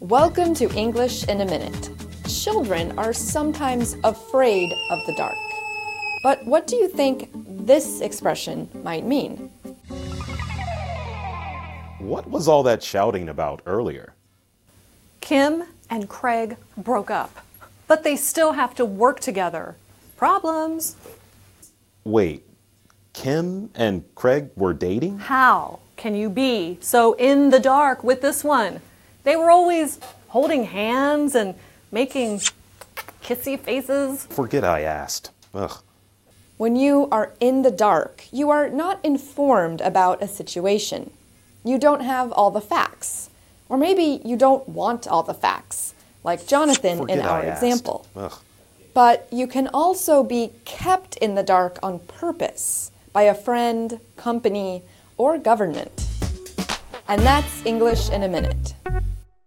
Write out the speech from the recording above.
Welcome to English in a Minute. Children are sometimes afraid of the dark. But what do you think this expression might mean? What was all that shouting about earlier? Kim and Craig broke up, but they still have to work together. Problems. Wait, Kim and Craig were dating? How can you be so in the dark with this one? They were always holding hands and making kissy faces. Forget I asked. Ugh. When you are in the dark, you are not informed about a situation. You don't have all the facts. Or maybe you don't want all the facts, like Jonathan Forget in our I asked. example. Ugh. But you can also be kept in the dark on purpose by a friend, company, or government. And that's English in a minute.